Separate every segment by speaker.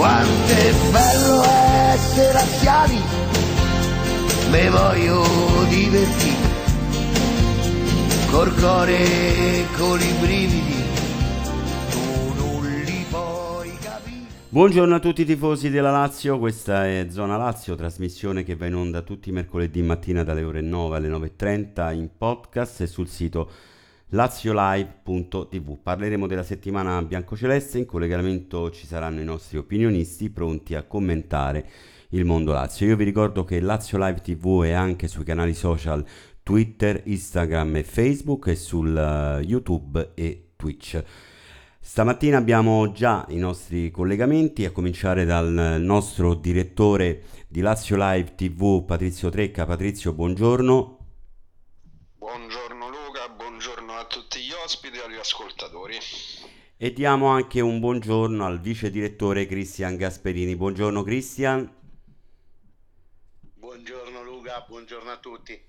Speaker 1: quanto è bello essere anziani, me voglio divertire, col cuore e con i brividi.
Speaker 2: Buongiorno a tutti i tifosi della Lazio, questa è Zona Lazio, trasmissione che va in onda tutti i mercoledì mattina dalle ore 9 alle 9.30 in podcast e sul sito laziolive.tv. Parleremo della settimana biancoceleste, in collegamento ci saranno i nostri opinionisti pronti a commentare il mondo Lazio. Io vi ricordo che Lazio Live TV è anche sui canali social Twitter, Instagram e Facebook e sul uh, YouTube e Twitch. Stamattina abbiamo già i nostri collegamenti, a cominciare dal nostro direttore di Lazio Live TV, Patrizio Trecca. Patrizio, buongiorno.
Speaker 3: Buongiorno ospiti e agli ascoltatori.
Speaker 2: E diamo anche un buongiorno al vice direttore Cristian Gasperini. Buongiorno Cristian.
Speaker 4: Buongiorno Luca, buongiorno a tutti.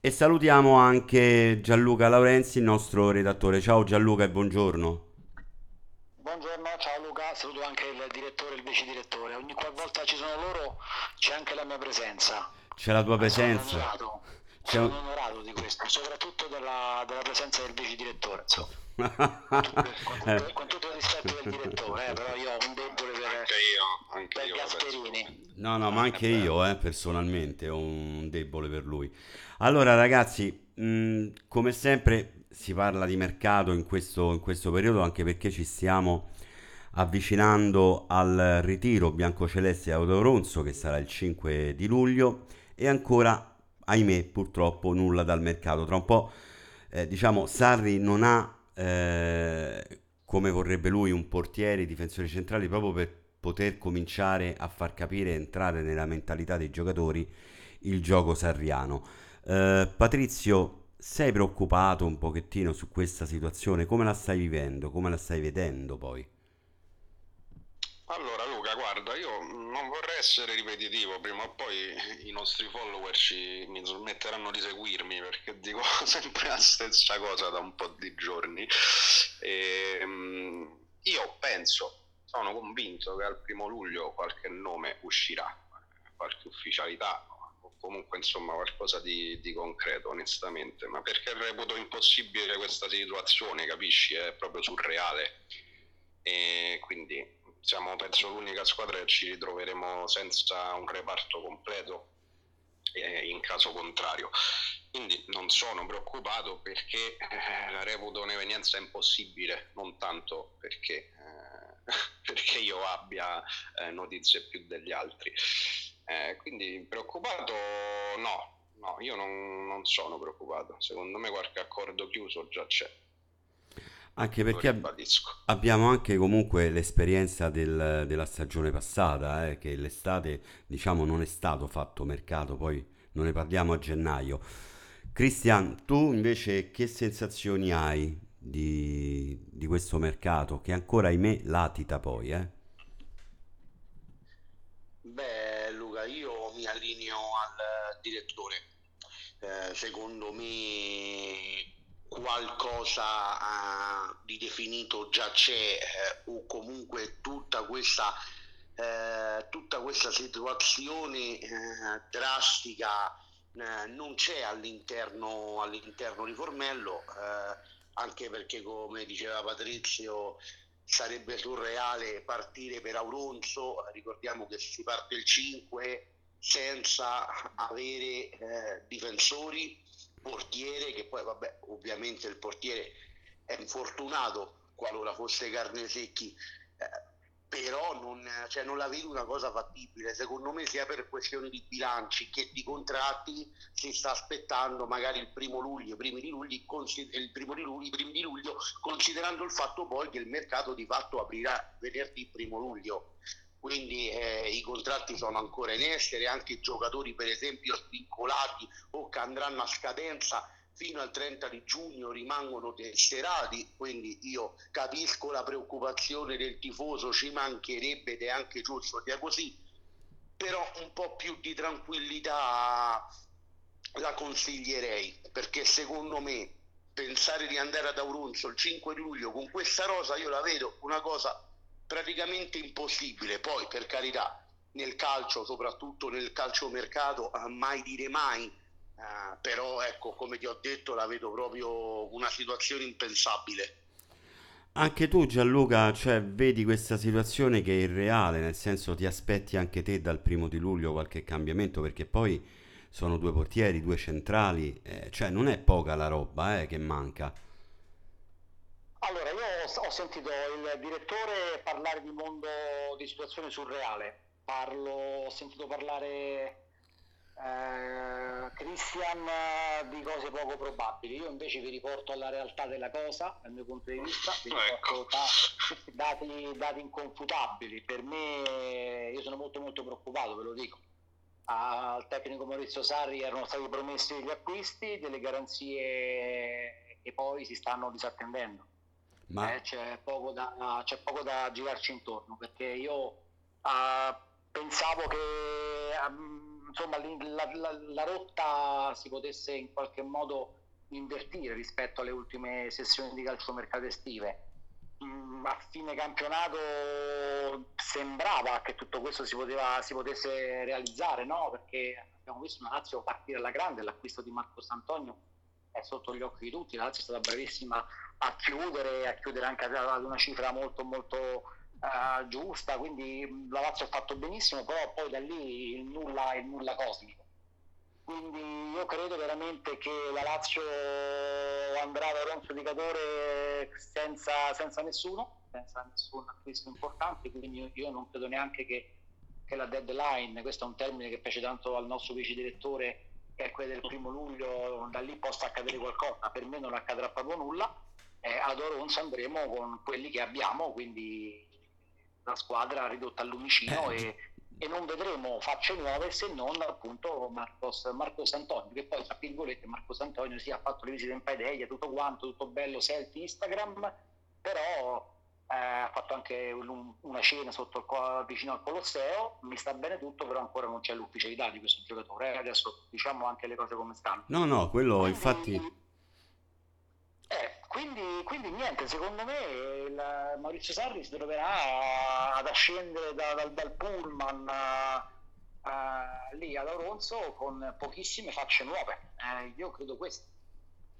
Speaker 2: E salutiamo anche Gianluca Laurenzi, il nostro redattore. Ciao Gianluca e buongiorno.
Speaker 5: Buongiorno, ciao Luca, saluto anche il direttore e il vice direttore. Ogni qualvolta ci sono loro c'è anche la mia presenza.
Speaker 2: C'è la tua presenza.
Speaker 5: Sono onorato,
Speaker 2: un-
Speaker 5: di questo, soprattutto della, della presenza del vice direttore. Insomma. Con, tutto, con tutto il rispetto del direttore, eh, però io ho un debole per,
Speaker 3: Anche io, anche
Speaker 5: per
Speaker 3: io la penso.
Speaker 5: Gasperini.
Speaker 2: No, no, ma anche io, eh, personalmente, ho un debole per lui. Allora, ragazzi, mh, come sempre si parla di mercato in questo, in questo periodo, anche perché ci stiamo avvicinando al ritiro biancoceleste a Audoronzo, che sarà il 5 di luglio, e ancora, ahimè, purtroppo nulla dal mercato. Tra un po', eh, diciamo, Sarri non ha, eh, come vorrebbe lui, un portiere, i difensori centrali, proprio per poter cominciare a far capire entrare nella mentalità dei giocatori il gioco sarriano. Eh, Patrizio, sei preoccupato un pochettino su questa situazione? Come la stai vivendo? Come la stai vedendo poi?
Speaker 3: Allora Luca, guarda, io non vorrei essere ripetitivo, prima o poi i nostri follower ci mi smetteranno di seguirmi perché dico sempre la stessa cosa da un po' di giorni. Ehm, io penso, sono convinto che al primo luglio qualche nome uscirà, qualche ufficialità o comunque insomma qualcosa di, di concreto onestamente, ma perché reputo impossibile questa situazione, capisci? È proprio surreale e quindi siamo penso l'unica squadra che ci ritroveremo senza un reparto completo eh, in caso contrario. Quindi non sono preoccupato perché eh, la reputo un'evenienza impossibile, non tanto perché, eh, perché io abbia eh, notizie più degli altri. Eh, quindi preoccupato no, no, io non, non sono preoccupato. Secondo me qualche accordo chiuso già c'è.
Speaker 2: Anche perché ab- abbiamo anche comunque l'esperienza del- della stagione passata, eh, che l'estate, diciamo, non è stato fatto mercato, poi non ne parliamo a gennaio. Cristian, tu invece che sensazioni hai di, di questo mercato che ancora, ahimè, latita poi, eh?
Speaker 4: Beh, Luca, io mi allineo al direttore. Eh, secondo me qualcosa ah, di definito già c'è, eh, o comunque tutta questa, eh, tutta questa situazione drastica non c'è all'interno, all'interno di Formello, anche perché come diceva Patrizio sarebbe surreale partire per Auronzo, ricordiamo che si parte il 5 senza avere difensori, portiere, che poi vabbè ovviamente il portiere è infortunato qualora fosse Carnesecchi, eh, però non, cioè, non la vedo una cosa fattibile, secondo me sia per questioni di bilanci che di contratti si sta aspettando magari il primo luglio, primi di luglio, il primo di luglio, primi di luglio, considerando il fatto poi che il mercato di fatto aprirà venerdì primo luglio. Quindi eh, i contratti sono ancora in essere, anche i giocatori per esempio svincolati o che andranno a scadenza fino al 30 di giugno rimangono tesserati, quindi io capisco la preoccupazione del tifoso, ci mancherebbe ed è anche giusto sia così, però un po' più di tranquillità la consiglierei, perché secondo me pensare di andare ad Aurunzo il 5 luglio con questa rosa io la vedo una cosa praticamente impossibile. Poi, per carità, nel calcio, soprattutto nel calciomercato, mai dire mai, eh, però ecco, come ti ho detto, la vedo proprio una situazione impensabile.
Speaker 2: Anche tu Gianluca, cioè, vedi questa situazione che è irreale, nel senso ti aspetti anche te dal primo di luglio qualche cambiamento, perché poi sono due portieri, due centrali, eh, cioè non è poca la roba eh, che manca.
Speaker 5: Allora, io ho, sentito il direttore parlare di mondo di situazione surreale, Parlo, ho sentito parlare eh, Christian di cose poco probabili. Io invece vi riporto alla realtà della cosa, dal mio punto di vista, vi riporto ecco. dati, dati inconfutabili. Per me, io sono molto molto preoccupato, ve lo dico. Al tecnico Maurizio Sarri erano stati promessi degli acquisti, delle garanzie che poi si stanno disattendendo. Ma... Eh, c'è, poco da, c'è, poco da, girarci intorno perché io uh, pensavo che um, insomma, la, la, la, rotta si potesse in qualche modo invertire rispetto alle ultime sessioni di calciomercato estive. Mm, a fine campionato sembrava che tutto questo si, poteva, si potesse realizzare, no? perché abbiamo visto una Lazio partire alla grande, l'acquisto di Marco Santonio è sotto gli occhi di tutti, la Lazio è stata bravissima a chiudere, a chiudere anche ad una cifra molto molto uh, giusta, quindi la Lazio ha fatto benissimo, però poi da lì il nulla, il nulla cosmico. Quindi io credo veramente che la Lazio andrà da Lorenzo di Cadore senza, senza nessuno, senza nessun acquisto importante, quindi io, io non credo neanche che, che, la deadline, questo è un termine che piace tanto al nostro vice direttore, che è quello del primo luglio, da lì possa accadere qualcosa, per me non accadrà proprio nulla, eh, ad Oronzo andremo con quelli che abbiamo, quindi la squadra ridotta al lumicino eh. e, e, non vedremo facce nuove se non appunto Marcos, Marcos Antonio che poi tra virgolette Marcos Antonio sì ha fatto le visite in Paideia tutto quanto, tutto bello, selfie Instagram però eh, ha fatto anche un, una cena sotto il, vicino al Colosseo mi sta bene tutto però ancora non c'è l'ufficialità di questo giocatore eh. adesso diciamo anche le cose come stanno
Speaker 2: no no quello Quindi, infatti
Speaker 5: quindi, quindi, niente, secondo me il Maurizio Sarri si troverà ad ascendere da, dal, dal pullman uh, uh, lì ad Auronzo con pochissime facce nuove. Eh, io credo questo.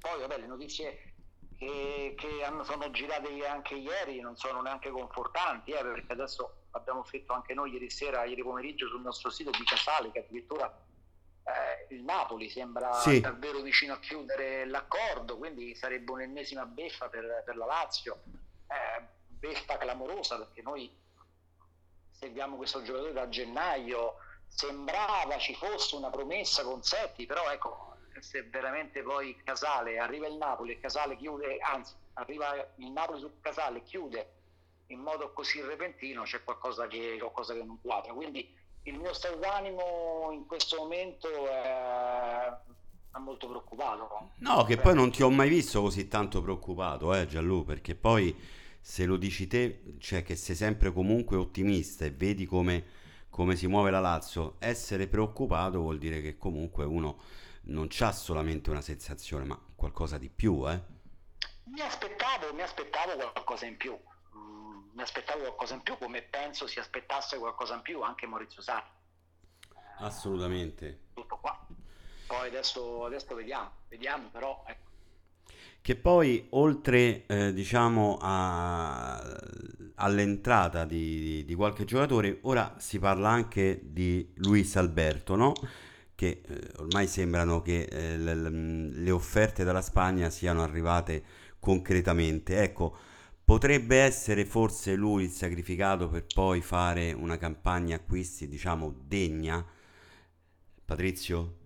Speaker 5: Poi vabbè, le notizie che, che hanno, sono girate anche ieri non sono neanche confortanti, eh, perché adesso abbiamo scritto anche noi ieri sera, ieri pomeriggio sul nostro sito di Casale che addirittura eh, il Napoli sembra sì. davvero vicino a chiudere l'accordo, quindi sarebbe un'ennesima beffa per, per la Lazio, eh, beffa clamorosa perché noi seguiamo questo giocatore da gennaio, sembrava ci fosse una promessa con Setti, però ecco, se veramente poi Casale arriva il Napoli e Casale chiude, anzi arriva il Napoli su Casale chiude in modo così repentino, c'è qualcosa che, qualcosa che non quadra. Quindi il mio stato d'animo in questo momento è, è molto preoccupato.
Speaker 2: No, che poi non ti ho mai visto così tanto preoccupato, eh Gianlu, perché poi se lo dici te, cioè che sei sempre comunque ottimista e vedi come, come si muove la Lazio, essere preoccupato vuol dire che comunque uno non c'ha solamente una sensazione, ma qualcosa di più, eh?
Speaker 5: Mi aspettavo, mi aspettavo qualcosa in più mi aspettavo qualcosa in più, come penso si aspettasse qualcosa in più anche Maurizio Sarri.
Speaker 2: Assolutamente.
Speaker 5: Tutto qua. Poi adesso, adesso vediamo, vediamo però. Ecco.
Speaker 2: Che poi oltre eh, diciamo a, all'entrata di, di, qualche giocatore, ora si parla anche di Luis Alberto, no? che eh, ormai sembrano che eh, le, le offerte dalla Spagna siano arrivate concretamente. Ecco, Potrebbe essere forse lui il sacrificato per poi fare una campagna acquisti, diciamo, degna? Patrizio?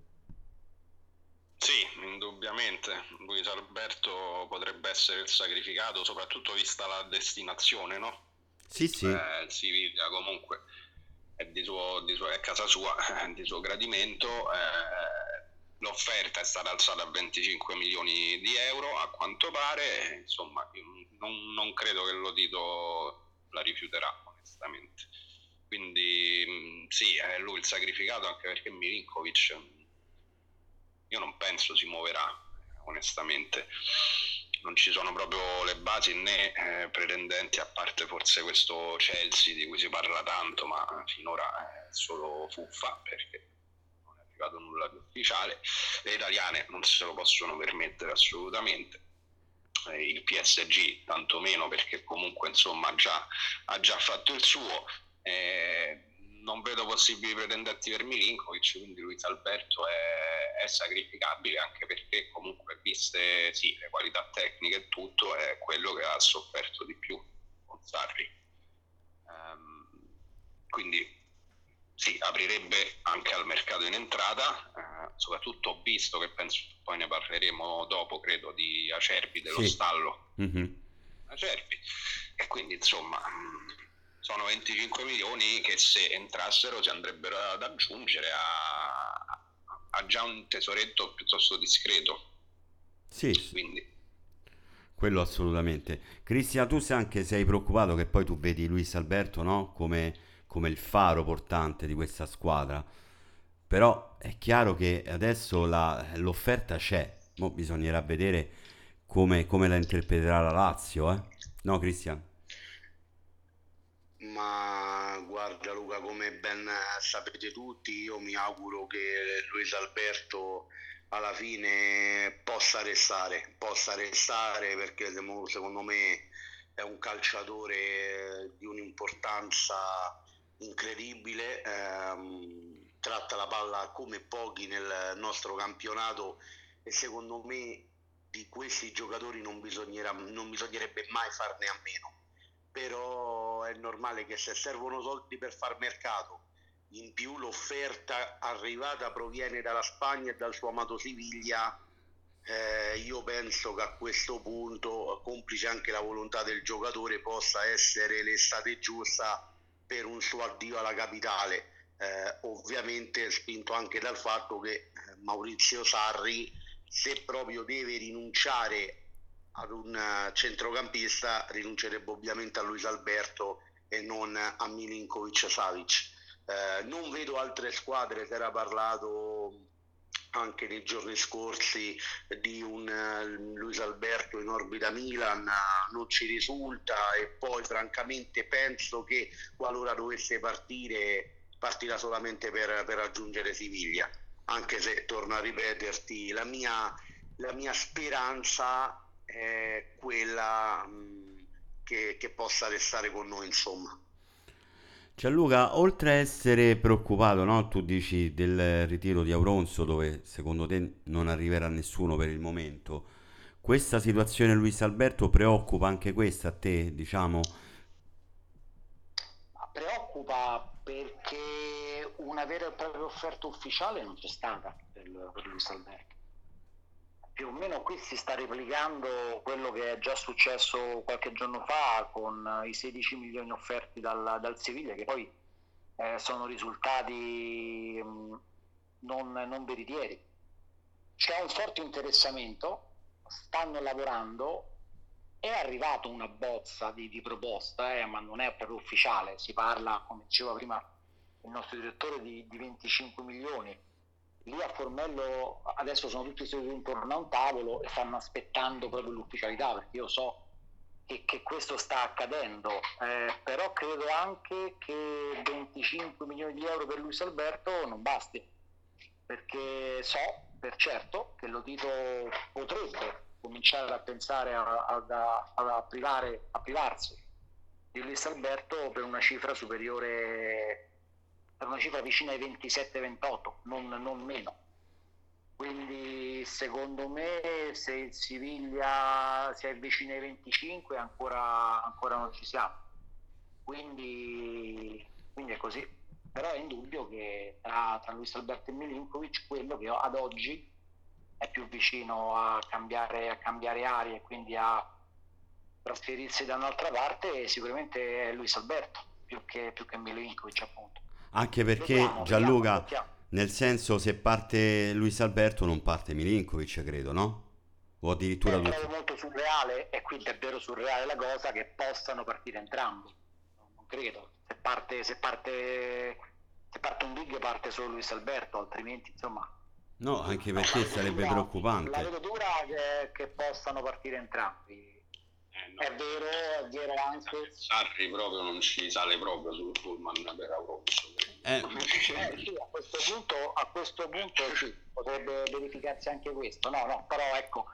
Speaker 3: Sì, indubbiamente. Luis Alberto potrebbe essere il sacrificato, soprattutto vista la destinazione, no?
Speaker 2: Sì, sì.
Speaker 3: Eh, Siviglia comunque è, di suo, di suo, è casa sua, è di suo gradimento. Eh, l'offerta è stata alzata a 25 milioni di euro a quanto pare, insomma non, non credo che lo Tito la rifiuterà onestamente. Quindi mm, sì, è lui il sacrificato anche perché Milinkovic io non penso si muoverà onestamente. non ci sono proprio le basi né eh, pretendenti, a parte forse questo Chelsea di cui si parla tanto, ma finora è solo fuffa perché non è arrivato nulla di ufficiale. Le italiane non se lo possono permettere assolutamente. Eh, il PSG tantomeno perché comunque insomma già, ha già fatto il suo. Eh, non vedo possibili pretendenti per Milinkovic, quindi Luis Alberto è, è, sacrificabile anche perché comunque viste sì, le qualità tecniche e tutto è quello che ha sofferto di più con Sarri. Um, quindi sì, aprirebbe anche al mercato in entrata, eh, soprattutto visto che penso poi ne parleremo dopo, credo, di Acerbi dello sì. stallo. Mm-hmm. Acerbi. E quindi insomma sono 25 milioni che se entrassero si andrebbero ad aggiungere a, a già un tesoretto piuttosto discreto.
Speaker 2: Sì, Quindi. quello assolutamente. Cristian, tu sei anche sei preoccupato che poi tu vedi Luis Alberto no? come, come il faro portante di questa squadra. Però è chiaro che adesso la, l'offerta c'è, Mo bisognerà vedere come, come la interpreterà la Lazio, eh? no Cristian?
Speaker 4: ma guarda Luca, come ben sapete tutti, io mi auguro che Luis Alberto alla fine possa restare, possa restare perché secondo me è un calciatore di un'importanza incredibile, ehm, tratta la palla come pochi nel nostro campionato e secondo me di questi giocatori non, non bisognerebbe mai farne a meno. Però è normale che se servono soldi per far mercato, in più l'offerta arrivata proviene dalla Spagna e dal suo amato Siviglia, eh, io penso che a questo punto, complice anche la volontà del giocatore, possa essere l'estate giusta per un suo addio alla capitale. Eh, ovviamente spinto anche dal fatto che eh, Maurizio Sarri, se proprio deve rinunciare ad un eh, centrocampista rinuncerebbe ovviamente a Luis Alberto e non a Milinkovic Savic. Eh, non vedo altre squadre, si era parlato anche nei giorni scorsi di un uh, Luis Alberto in orbita Milan, uh, non ci risulta e poi francamente penso che qualora dovesse partire partirà solamente per, per raggiungere Siviglia, anche se torno a ripeterti, la mia, la mia speranza è quella mh, mm, che, che possa restare con noi, insomma.
Speaker 2: Gianluca, oltre a essere preoccupato, no? tu dici del ritiro di Auronzo dove secondo te non arriverà nessuno per il momento, questa situazione Luis Alberto preoccupa anche questa a te, diciamo?
Speaker 5: Preoccupa perché una vera e propria offerta ufficiale non c'è stata per, per Luis Alberto più o meno qui si sta replicando quello che è già successo qualche giorno fa con i 16 milioni offerti dal, dal Siviglia, che poi eh, sono risultati mh, mm, non, non veritieri. C'è un forte interessamento, stanno lavorando, è arrivata una bozza di, di proposta, eh, ma non è proprio ufficiale, si parla, come diceva prima il nostro direttore, di, di 25 milioni lì a Formello adesso sono tutti seduti intorno a un tavolo e stanno aspettando proprio l'ufficialità perché io so che, che questo sta accadendo, eh, però credo anche che 25 milioni di euro per Luis Alberto non basti, perché so per certo che lo Tito potrebbe cominciare a pensare a, a, a, a, privare, a privarsi di Luis Alberto per una cifra superiore per una cifra vicina ai 27-28, non, non meno. Quindi secondo me se il Siviglia si avvicina ai 25 ancora, ancora non ci siamo. Quindi, quindi, è così. Però è indubbio che tra, tra Luis Alberto e Milinkovic quello che ad oggi è più vicino a cambiare, a cambiare aria e quindi a trasferirsi da un'altra parte sicuramente è Luis Alberto più che, più che Milinkovic appunto.
Speaker 2: Anche perché vediamo, Gianluca, vediamo, nel senso se parte Luis Alberto non parte Milinkovic, credo, no? O addirittura
Speaker 5: Io trovo molto surreale, e quindi è vero surreale la cosa, che possano partire entrambi. Non credo. Se parte, se parte, se parte un big parte solo Luis Alberto, altrimenti insomma
Speaker 2: No, anche perché sarebbe
Speaker 5: dura,
Speaker 2: preoccupante.
Speaker 5: La vedo dura che, che possano partire entrambi.
Speaker 3: Eh, no.
Speaker 5: È vero, è vero anche.
Speaker 3: Sarri proprio non ci sale proprio sul pullman per Aurozzo.
Speaker 2: Eh,
Speaker 5: Eh, sì, a questo punto, a questo punto sì, potrebbe verificarsi anche questo. No, no, però ecco,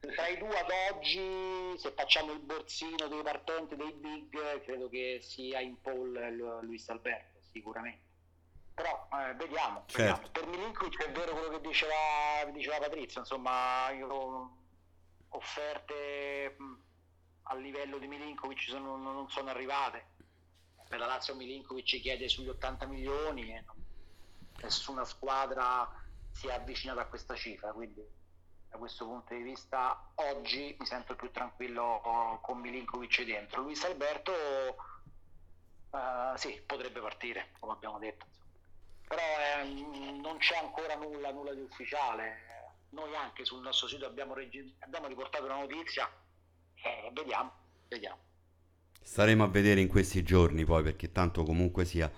Speaker 5: tra i due ad oggi, se facciamo il borsino dei partenti dei big, credo che sia in pole Lu- Luis Alberto, sicuramente. Però eh, vediamo,
Speaker 2: Certo.
Speaker 5: vediamo. Per Milinkovic è vero quello che diceva, diceva Patrizio, insomma, io offerte mh, a livello di Milinkovic sono- non sono arrivate. Per la Lazio Milinkovic chiede sugli 80 milioni e nessuna squadra si è avvicinata a questa cifra, quindi da questo punto di vista oggi mi sento più tranquillo con Milinkovic dentro. Luis Alberto eh, sì, potrebbe partire, come abbiamo detto. Però ehm, non c'è ancora nulla, nulla di ufficiale. Noi anche sul nostro sito abbiamo, regi- abbiamo riportato una notizia, eh, vediamo, vediamo.
Speaker 2: Staremo a vedere in questi giorni poi, perché tanto comunque sia,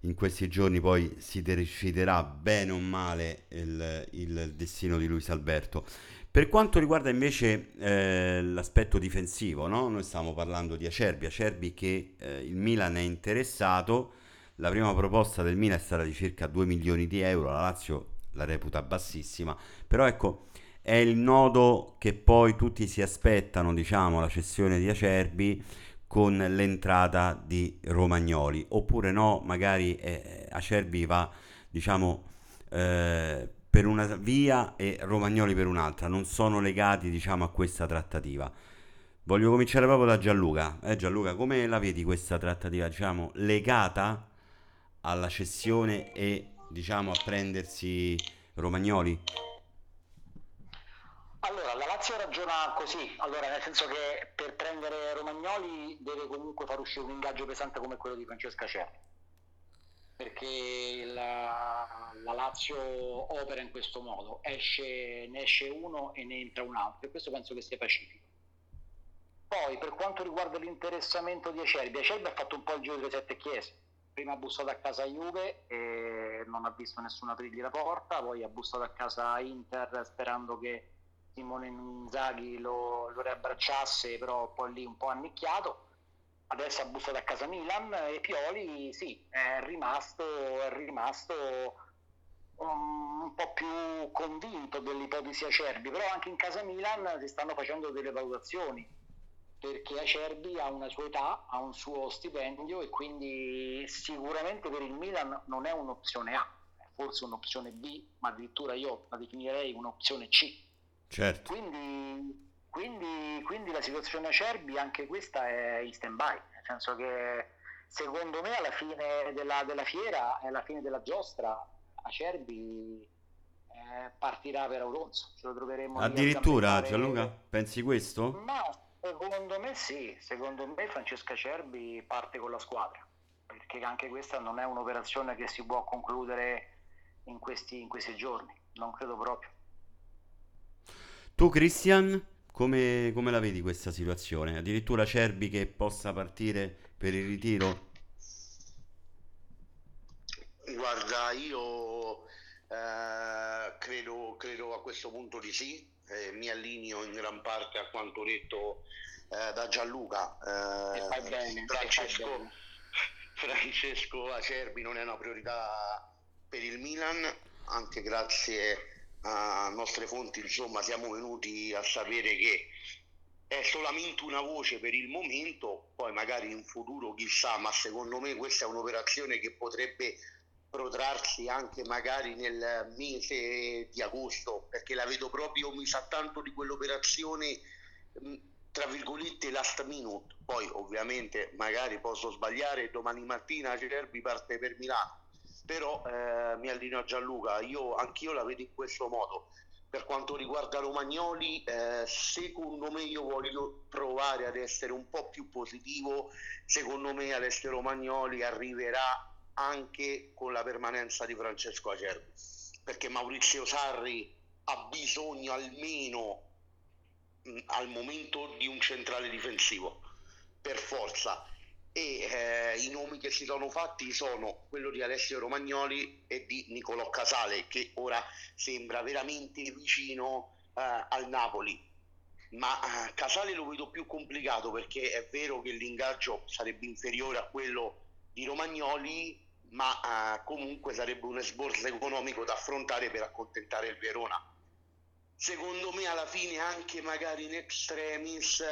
Speaker 2: in questi giorni poi si deciderà bene o male il, il destino di Luis Alberto. Per quanto riguarda invece eh, l'aspetto difensivo, no? Noi stiamo parlando di Acerbi, Acerbi che eh, il Milan è interessato, la prima proposta del Milan è stata di circa 2 milioni di euro, la Lazio la reputa bassissima, però ecco, è il nodo che poi tutti si aspettano, diciamo, la cessione di Acerbi con l'entrata di Romagnoli, oppure no, magari eh, Acerbi va, diciamo, eh, per una via e Romagnoli per un'altra, non sono legati, diciamo, a questa trattativa. Voglio cominciare proprio da Gianluca. Eh, Gianluca, come la vedi questa trattativa, diciamo, legata alla cessione e, diciamo, a prendersi Romagnoli?
Speaker 5: Lazio ragiona così, allora, nel senso che per prendere Romagnoli deve comunque far uscire un ingaggio pesante come quello di Francesca Cerri, perché la, la Lazio opera in questo modo, esce, ne esce uno e ne entra un altro, e questo penso che sia pacifico. Poi, per quanto riguarda l'interessamento di Acerbi, Acerbi ha fatto un po' il giro delle sette chiese, prima ha bussato a casa Juve e non ha visto nessuno aprirgli la porta, poi ha bussato a casa Inter sperando che Simone Inzaghi lo, lo riabbracciasse, però poi lì un po' annicchiato. Adesso ha bussato a casa Milan e Pioli sì, è rimasto, è rimasto un, un po' più convinto dell'ipotesi Acerbi, però anche in casa Milan si stanno facendo delle valutazioni perché Acerbi ha una sua età, ha un suo stipendio e quindi sicuramente per il Milan non è un'opzione A, è forse un'opzione B, ma addirittura io la definirei un'opzione C.
Speaker 2: Certo.
Speaker 5: Quindi, quindi, quindi la situazione Acerbi anche questa è in stand by, nel senso che secondo me alla fine della, della fiera, alla fine della giostra, Acerbi eh, partirà per Auronzo, ce lo troveremo
Speaker 2: Addirittura, Gianluca, pensi questo?
Speaker 5: Ma secondo me sì, secondo me Francesca Cerbi parte con la squadra, perché anche questa non è un'operazione che si può concludere in questi, in questi giorni, non credo proprio.
Speaker 2: Tu, Christian, come, come la vedi questa situazione? Addirittura Cerbi che possa partire per il ritiro?
Speaker 4: Guarda, io eh, credo, credo a questo punto di sì, eh, mi allineo in gran parte a quanto detto eh, da Gianluca. eh,
Speaker 5: E fai bene, e fai
Speaker 4: Francesco,
Speaker 5: bene.
Speaker 4: Francesco Acerbi non è una priorità per il Milan, anche grazie a nostre fonti, insomma, siamo venuti a sapere che è solamente una voce per il momento, poi magari in futuro chissà, ma secondo me questa è un'operazione che potrebbe protrarsi anche magari nel mese di agosto, perché la vedo proprio, mi sa tanto di quell'operazione, mh, tra virgolette, last minute. Poi ovviamente magari posso sbagliare, domani mattina Cerbi parte per Milano, però eh, mi allineo a Gianluca, io anch'io la vedo in questo modo. Per quanto riguarda Romagnoli, eh, secondo me io voglio provare ad essere un po' più positivo, secondo me Alessio Romagnoli arriverà anche con la permanenza di Francesco Acerbi, perché Maurizio Sarri ha bisogno almeno mh, al momento di un centrale difensivo, per forza. E eh, i nomi che si sono fatti sono quello di Alessio Romagnoli e di Nicolò Casale che ora sembra veramente vicino eh, al Napoli. Ma eh, Casale lo vedo più complicato perché è vero che l'ingaggio sarebbe inferiore a quello di Romagnoli ma eh, comunque sarebbe un esborso economico da affrontare per accontentare il Verona. Secondo me alla fine anche magari in extremis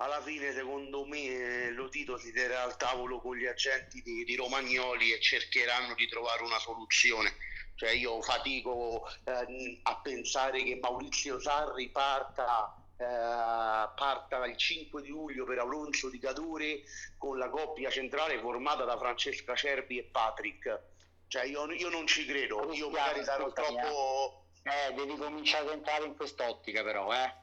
Speaker 4: alla fine secondo me Lotito si terrà al tavolo con gli agenti di, di Romagnoli e cercheranno di trovare una soluzione. Cioè io fatico eh, a pensare che Maurizio Sarri parta, eh, parta il 5 di luglio per Alonso di Cadore con la coppia centrale formata da Francesca Cerbi e Patrick. Cioè io, io non ci credo, io magari sarò troppo...
Speaker 5: Eh, devi cominciare ad entrare in quest'ottica però, eh.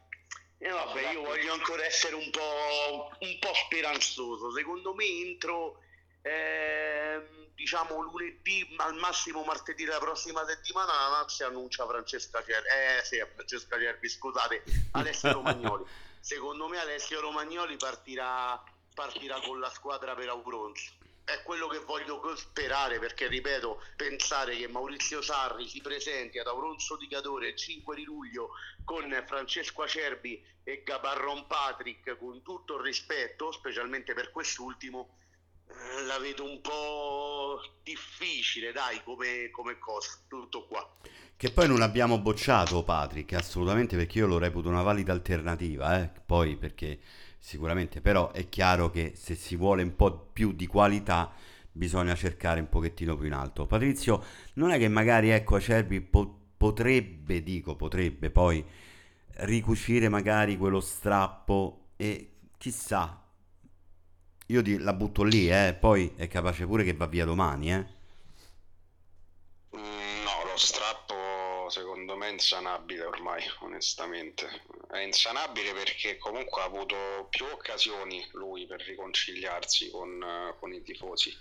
Speaker 4: E vabbè, io voglio ancora essere un po', un po speranzoso. Secondo me entro, eh, diciamo, lunedì, al massimo martedì della prossima settimana, la Nazio annuncia Francesca Cervi. Eh sì, Francesca Cervi, scusate, Alessio Romagnoli. Secondo me Alessio Romagnoli partirà, partirà con la squadra per Auronzo è quello che voglio sperare perché ripeto pensare che Maurizio Sarri si presenti ad Auronzo di Cadore il 5 di luglio con Francesco Acerbi e Gabarron Patrick con tutto il rispetto specialmente per quest'ultimo eh, la vedo un po' difficile dai come, come cosa tutto qua
Speaker 2: che poi non abbiamo bocciato Patrick assolutamente perché io lo reputo una valida alternativa eh? poi perché sicuramente, però è chiaro che se si vuole un po' più di qualità bisogna cercare un pochettino più in alto. Patrizio, non è che magari ecco Acerbi po- potrebbe, dico potrebbe poi ricucire magari quello strappo e chissà, io di- la butto lì, eh, poi è capace pure che va via domani, eh.
Speaker 3: Mm, no, lo strappo secondo me insanabile ormai, onestamente è insanabile perché comunque ha avuto più occasioni lui per riconciliarsi con, uh, con i tifosi.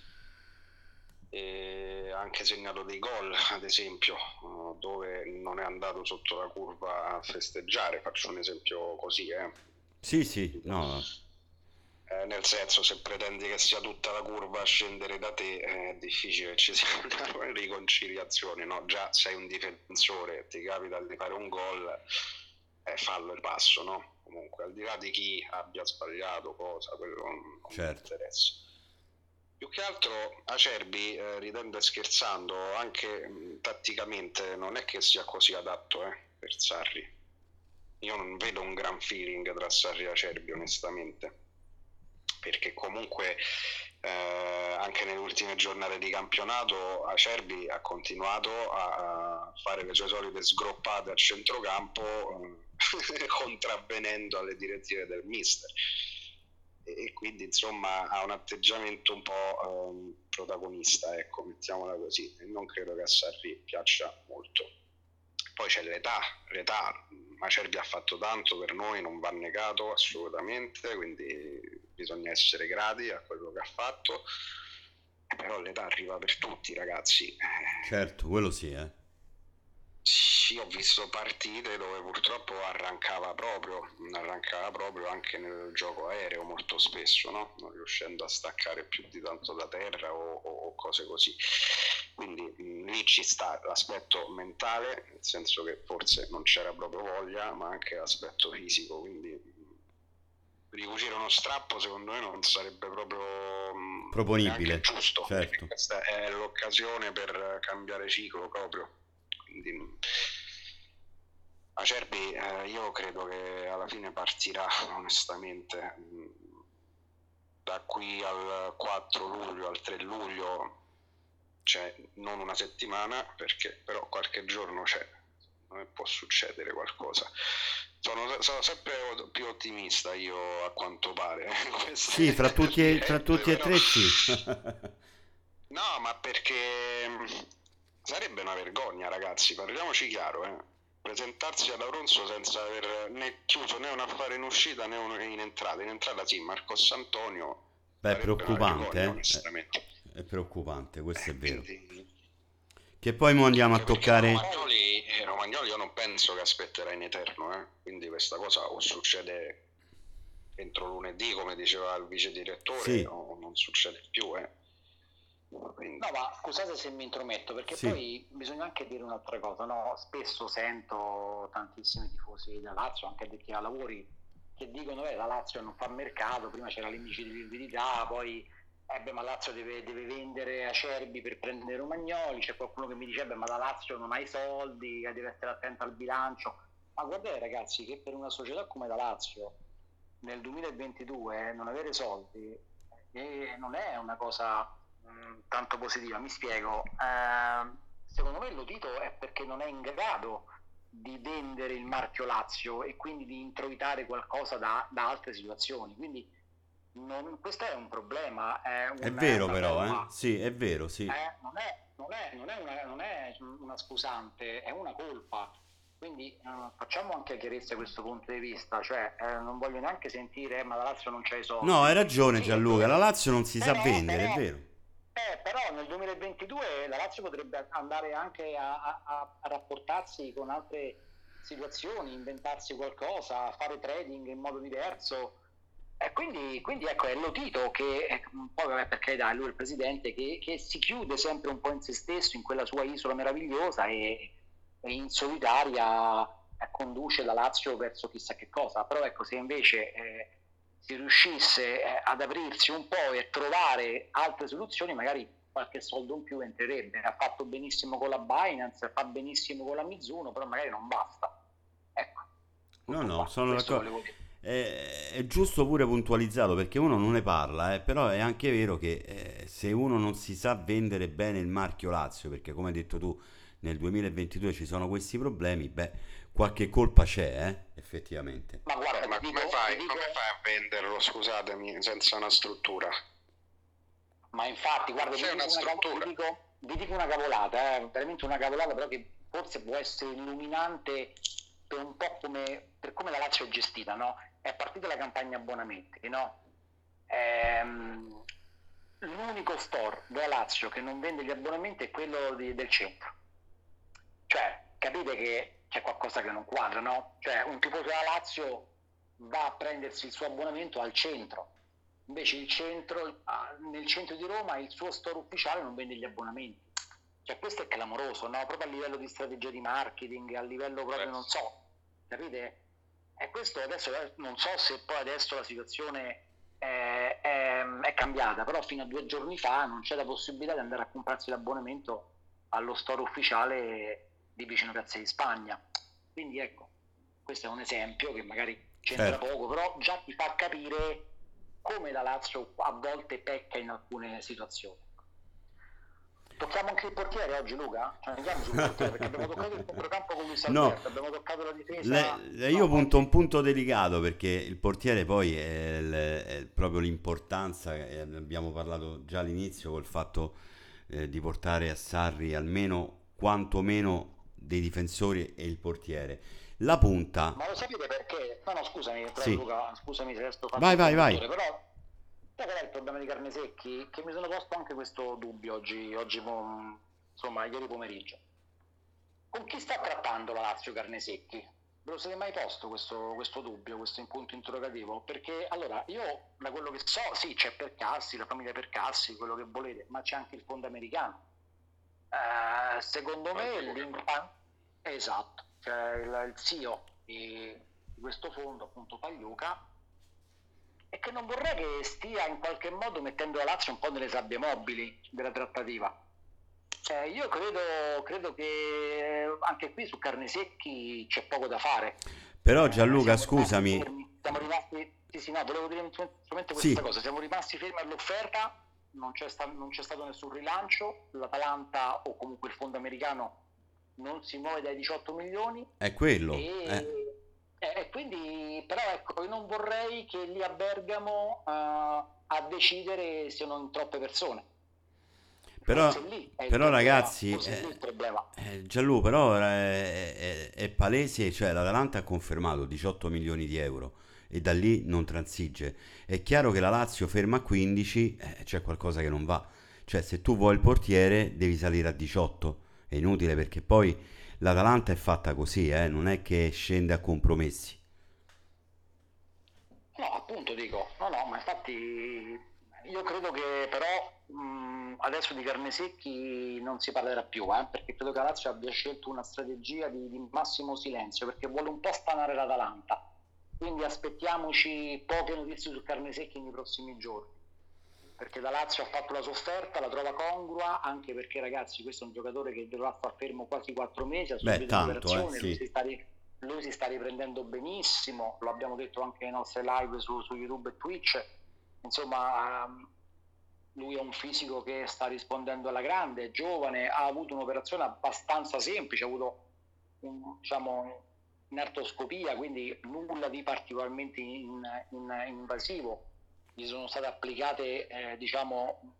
Speaker 3: E ha anche segnato dei gol, ad esempio, uh, dove non è andato sotto la curva a festeggiare. Faccio un esempio così, eh.
Speaker 2: Sì, sì, no.
Speaker 3: Eh, nel senso, se pretendi che sia tutta la curva a scendere da te, è difficile che ci sia una riconciliazione, no? Già sei un difensore, ti capita di fare un gol eh, fallo il passo, no? Comunque, al di là di chi abbia sbagliato cosa, quello non, non certo. mi interessa. Più che altro Acerbi, eh, ridendo e scherzando, anche mh, tatticamente non è che sia così adatto eh, per Sarri. Io non vedo un gran feeling tra Sarri e Acerbi, onestamente perché comunque eh, anche nelle ultime giornate di campionato Acerbi ha continuato a fare le sue solite sgroppate a centrocampo eh, contravvenendo alle direttive del mister. E quindi insomma ha un atteggiamento un po' um, protagonista ecco mettiamola così e non credo che a Sarri piaccia molto. Poi c'è l'età l'età Acerbi ha fatto tanto per noi non va negato assolutamente quindi bisogna essere grati a quello che ha fatto, però l'età arriva per tutti ragazzi.
Speaker 2: Certo, quello sì, eh.
Speaker 3: Sì, ho visto partite dove purtroppo arrancava proprio, arrancava proprio anche nel gioco aereo molto spesso, no? non riuscendo a staccare più di tanto da terra o, o, cose così. Quindi mh, lì ci sta l'aspetto mentale, nel senso che forse non c'era proprio voglia, ma anche l'aspetto fisico, quindi ricucire uno strappo secondo me non sarebbe proprio
Speaker 2: mm, proponibile.
Speaker 3: giusto
Speaker 2: certo.
Speaker 3: questa è l'occasione per cambiare ciclo proprio. Quindi mm, Acerbi eh, io credo che alla fine partirà onestamente mm, da qui al 4 luglio al 3 luglio c'è non una settimana perché però qualche giorno c'è può succedere qualcosa sono, sono, sempre più ottimista io a quanto pare.
Speaker 2: sì, fra tutti, e, fra tutti e tre sì.
Speaker 3: no, ma perché mm, sarebbe una vergogna ragazzi, parliamoci chiaro. Eh. Presentarsi ad Auronzo senza aver né chiuso né un affare in uscita né un in entrata. In entrata sì, Marcos Antonio.
Speaker 2: Beh, preoccupante. Vergogna, eh? È preoccupante, questo è vero. Quindi, che poi mo andiamo a toccare...
Speaker 3: Romagnoli, eh, Romagnoli io non penso che aspetterà in eterno, eh? quindi questa cosa o succede entro lunedì come diceva il vice direttore
Speaker 2: sì.
Speaker 3: o non succede più. Eh.
Speaker 5: Quindi... No, ma scusate se mi intrometto, perché sì. poi bisogna anche dire un'altra cosa, no? Spesso sento tantissimi tifosi da Lazio, anche addetti ai lavori, che dicono che la Lazio non fa mercato, prima c'era l'indice di liquidità, poi eh beh, ma Lazio deve, deve, vendere Acerbi per prendere Romagnoli, c'è qualcuno che mi dice beh, ma la Lazio non ha i soldi, deve essere attenta al bilancio. Ma guardate ragazzi che per una società come la Lazio nel 2022 non avere soldi eh, non è una cosa mh, tanto positiva, mi spiego. Eh, secondo me l'udito è perché non è in grado di vendere il marchio Lazio e quindi di introitare qualcosa da, da altre situazioni. Quindi non, questo è un problema. È, un,
Speaker 2: è vero però, eh? sì, è vero, sì.
Speaker 5: Eh, non, è, non, è, non, è una, non, è, una, scusante, è una colpa. Quindi eh, facciamo anche chiarezza da questo punto di vista, cioè eh, non voglio neanche sentire ma la Lazio non c'ha i soldi.
Speaker 2: No, hai ragione Gianluca, la Lazio non si però, sa vendere,
Speaker 5: però,
Speaker 2: è vero.
Speaker 5: Eh, però nel 2022 la Lazio potrebbe andare anche a, a, a rapportarsi con altre situazioni, inventarsi qualcosa, fare trading in modo diverso e quindi, quindi, ecco, è Lotito che, poi vabbè, per carità, lui è il presidente, che, che, si chiude sempre un po' in se stesso, in quella sua isola meravigliosa e, e in solitaria conduce la Lazio verso chissà che cosa. Però ecco, se invece eh, si riuscisse eh, ad aprirsi un po' e a trovare altre soluzioni, magari qualche soldo in più entrerebbe. Ha fatto benissimo con la Binance, fa benissimo con la Mizuno, però magari non basta. Ecco.
Speaker 2: No, no, sono d'accordo è, è, giusto pure puntualizzato perché uno non ne parla, eh, però è anche vero che eh, se uno non si sa vendere bene il marchio Lazio, perché come hai detto tu nel 2022 ci sono questi problemi, beh, qualche colpa c'è, eh, effettivamente.
Speaker 3: Ma guarda, eh, ma come, dico, fai, dico... come fai a venderlo, scusatemi, senza una struttura?
Speaker 5: Ma infatti, guarda, vi dico, una, vi, dico, vi dico una cavolata, eh, veramente una cavolata, però che forse può essere illuminante per un po' come, per come la Lazio è gestita, no? È partita la campagna abbonamenti, no? Ehm, l'unico store della Lazio che non vende gli abbonamenti è quello di, del centro. Cioè, capite che c'è qualcosa che non quadra, no? Cioè, un tifoso della Lazio va a prendersi il suo abbonamento al centro, invece il centro, nel centro di Roma il suo store ufficiale non vende gli abbonamenti. Cioè, questo è clamoroso, no? Proprio a livello di strategia di marketing, a livello proprio, non so, capite? E questo adesso eh, non so se poi adesso la situazione è, è, è, cambiata, però fino a due giorni fa non c'è la possibilità di andare a comprarsi l'abbonamento allo store ufficiale di Vicino Piazza di Spagna. Quindi ecco, questo è un esempio che magari c'entra certo. poco, però già ti fa capire come la Lazio a volte pecca in alcune situazioni. Tocchiamo anche il portiere oggi, Luca? Cioè, andiamo sul portiere perché abbiamo toccato il centrocampo con Luis Alberto, no. abbiamo toccato la difesa.
Speaker 2: Le, io no, punto un punto delicato perché il portiere poi è, il, è proprio l'importanza, abbiamo parlato già all'inizio col fatto eh, di portare a Sarri almeno quantomeno dei difensori e il portiere. La punta.
Speaker 5: Ma lo sapete perché? No, no, scusami, sì. Luca, scusami se resto
Speaker 2: Vai, vai, vai.
Speaker 5: Però Sai qual è il problema di Carnesecchi? Che mi sono posto anche questo dubbio oggi, oggi insomma, ieri pomeriggio. Con chi sta trattando la Lazio Carnesecchi? Ve lo siete mai posto questo, questo dubbio, questo punto interrogativo? Perché allora io da quello che so, sì, c'è Percassi, la famiglia Percassi, quello che volete, ma c'è anche il fondo americano. Eh, secondo me l'impatto esatto, cioè il, il CEO di questo fondo, appunto Pagliuca, e che non vorrei che stia in qualche modo mettendo la Lazio un po' nelle sabbie mobili della trattativa. Eh, io credo, credo, che anche qui su carne secchi c'è poco da fare.
Speaker 2: Però Gianluca, eh, scusami.
Speaker 5: Fermi, siamo rimasti, sì, sì, no, volevo dire solamente questa sì. cosa, siamo rimasti fermi all'offerta, non c'è, sta, non c'è stato nessun rilancio, l'Atalanta o comunque il fondo americano non si muove dai 18 milioni.
Speaker 2: È quello.
Speaker 5: E...
Speaker 2: Eh
Speaker 5: e quindi, però ecco, io non vorrei che lì a Bergamo uh, a decidere siano troppe persone.
Speaker 2: Però, però ragazzi, eh, eh, Gianlu, però è, è, è, palese, cioè l'Atalanta ha confermato 18 milioni di euro e da lì non transige. È chiaro che la Lazio ferma a 15, eh, c'è qualcosa che non va. Cioè se tu vuoi il portiere devi salire a 18, è inutile perché poi l'Atalanta è fatta così, eh? non è che scende a compromessi.
Speaker 5: No, appunto dico, no, no, ma infatti io credo che però mh, adesso di Carnesecchi non si parlerà più, eh, perché credo che Lazio abbia scelto una strategia di, di massimo silenzio, perché vuole un po' stanare l'Atalanta. Quindi aspettiamoci poche notizie su Carnesecchi nei prossimi giorni perché la Lazio ha fatto la sofferta, la trova congrua, anche perché ragazzi questo è un giocatore che dovrà star fermo quasi quattro mesi, ha
Speaker 2: Beh, tanto, eh, sì.
Speaker 5: lui, si sta, lui, si sta, riprendendo benissimo, lo abbiamo detto anche nei nostri live su, su YouTube e Twitch, insomma um, lui è un fisico che sta rispondendo alla grande, è giovane, ha avuto un'operazione abbastanza semplice, ha avuto un, diciamo, un'artoscopia, quindi nulla di particolarmente in, in, invasivo gli sono state applicate, eh, diciamo,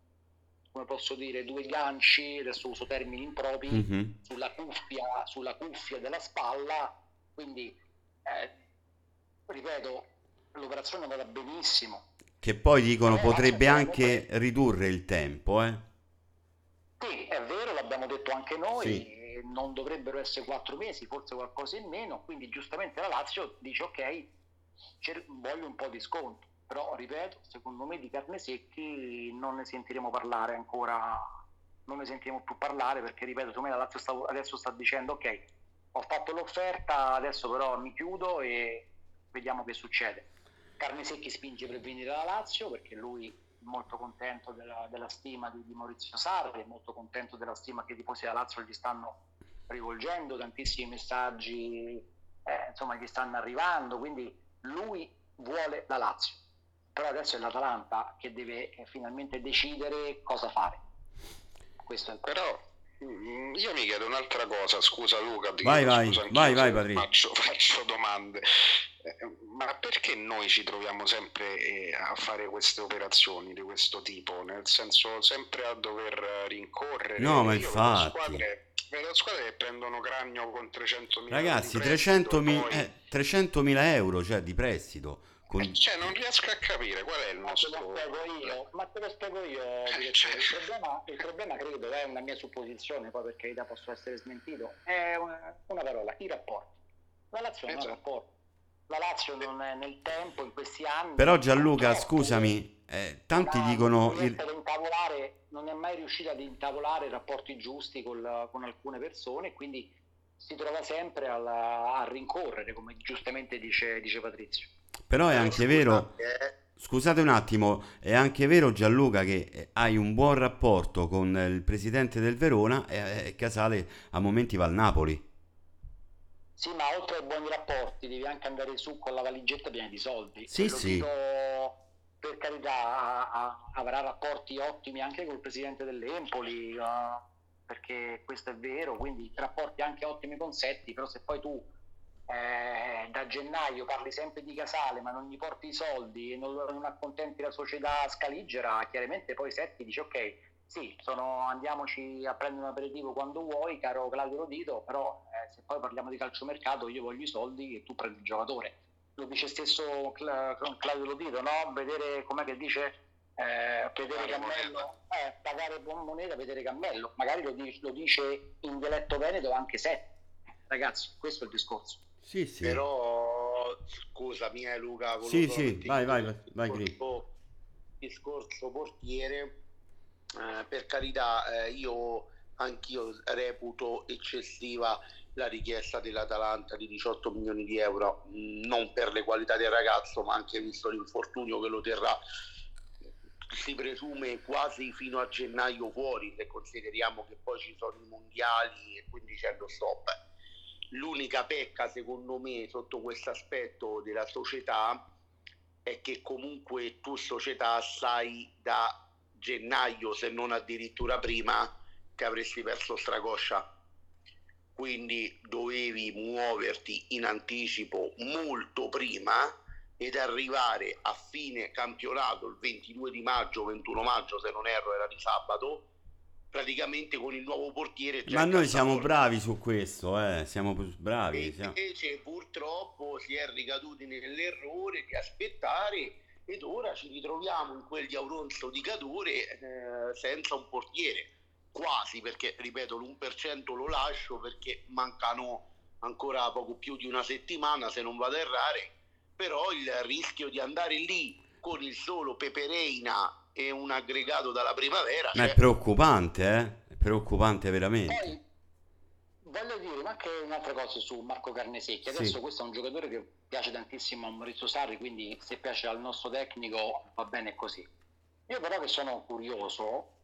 Speaker 5: come posso dire, due ganci, adesso uso termini impropri, mm-hmm. sulla, cuffia, sulla cuffia della spalla, quindi, eh, ripeto, l'operazione è andata benissimo.
Speaker 2: Che poi dicono Però potrebbe anche comunque... ridurre il tempo, eh?
Speaker 5: Sì, è vero, l'abbiamo detto anche noi, sì. non dovrebbero essere quattro mesi, forse qualcosa in meno, quindi giustamente la Lazio dice ok, voglio un po' di sconto però ripeto, secondo me di carne secchi non ne sentiremo parlare ancora, non ne sentiremo più parlare perché ripeto, secondo me la Lazio sta, adesso sta dicendo ok, ho fatto l'offerta, adesso però mi chiudo e vediamo che succede. Carne Secchi spinge per venire alla Lazio perché lui è molto contento della, della stima di, di, Maurizio Sarri, è molto contento della stima che i tifosi della Lazio gli stanno rivolgendo, tantissimi messaggi eh, insomma, gli stanno arrivando, quindi lui vuole la Lazio però adesso è l'Atalanta che deve eh, finalmente decidere cosa fare.
Speaker 3: Questo è però mm, io mi chiedo un'altra cosa, scusa Luca,
Speaker 2: vai, vai, scusa, vai, vai, vai
Speaker 3: faccio, faccio, domande. Eh, ma perché noi ci troviamo sempre eh, a fare queste operazioni di questo tipo? Nel senso, sempre a dover rincorrere.
Speaker 2: No, ma infatti. Vedo
Speaker 3: squadre, vedo squadre che prendono cranio con 300.000
Speaker 2: Ragazzi, 300.000 poi... eh, 300 euro cioè, di prestito
Speaker 3: con... Eh, cioè, non riesco a capire qual è il nostro...
Speaker 5: Ma te lo spiego io, ma te lo spiego io eh, cioè... il, problema, il, problema, credo, è una mia supposizione, poi per carità posso essere smentito, è una, una parola, i rapporti. La Lazio non ha esatto. rapporti. La Lazio non è nel tempo, in questi anni...
Speaker 2: Però Gianluca, scusami, eh, tanti dicono...
Speaker 5: Non, non è mai riuscito ad intavolare rapporti giusti col, con alcune persone, quindi si trova sempre alla, a rincorrere, come giustamente dice, dice Patrizio.
Speaker 2: Però è anche vero, scusate un attimo, è anche vero Gianluca che hai un buon rapporto con il presidente del Verona e Casale a momenti va al Napoli.
Speaker 5: Sì, ma oltre ai buoni rapporti devi anche andare su con la valigetta piena di soldi.
Speaker 2: Sì, sì. Dico,
Speaker 5: per carità, avrà rapporti ottimi anche col presidente dell'Empoli, uh, perché questo è vero, quindi rapporti anche ottimi con Setti, però se poi tu eh, da gennaio parli sempre di Casale ma non gli porti i soldi e non, non accontenti la società scaligera, chiaramente poi Setti dice ok, sì, sono, andiamoci a prendere un aperitivo quando vuoi, caro Claudio Rodito, però eh, se poi parliamo di calciomercato io voglio i soldi e tu prendi il giocatore. Lo dice stesso Claudio Rodito, no? Vedere com'è che dice eh, vedere Cammello, eh, pagare buona moneta, vedere Cammello, magari lo dice, lo dice in dialetto veneto anche se. Ragazzi, questo è il discorso.
Speaker 2: Sì, sì.
Speaker 4: Però scusami eh, Luca,
Speaker 2: sì, sì, vai, vai, vai, vai,
Speaker 4: discorso, discorso portiere, eh, per carità, eh, io anch'io reputo eccessiva la richiesta dell'Atalanta di 18 milioni di euro, mm, non per le qualità del ragazzo, ma anche visto l'infortunio che lo terrà si presume quasi fino a gennaio fuori, se consideriamo che poi ci sono i mondiali e quindi c'è lo stop L'unica pecca, secondo me, sotto questo aspetto della società è che comunque tu società sai da gennaio, se non addirittura prima, che avresti perso stracoscia. Quindi dovevi muoverti in anticipo molto prima ed arrivare a fine campionato il 22 di maggio, 21 maggio se non erro era di sabato, praticamente con il nuovo portiere.
Speaker 2: Ma noi siamo bravi su questo, eh? siamo bravi.
Speaker 4: Siamo... Invece purtroppo si è ricaduti nell'errore di aspettare ed ora ci ritroviamo in quegli auronzo di Cadore eh, senza un portiere, quasi perché ripeto l'1% lo lascio perché mancano ancora poco più di una settimana se non vado a errare, però il rischio di andare lì con il solo Pepe Reina e un aggregato dalla primavera.
Speaker 2: Ma
Speaker 4: cioè,
Speaker 2: è preoccupante, eh? È preoccupante veramente.
Speaker 5: Poi voglio dire ma anche un'altra cosa su Marco Carnesecchi.
Speaker 2: Sì.
Speaker 5: Adesso questo è un giocatore che piace tantissimo a Maurizio Sarri, quindi se piace al nostro tecnico va bene così. Io però che sono curioso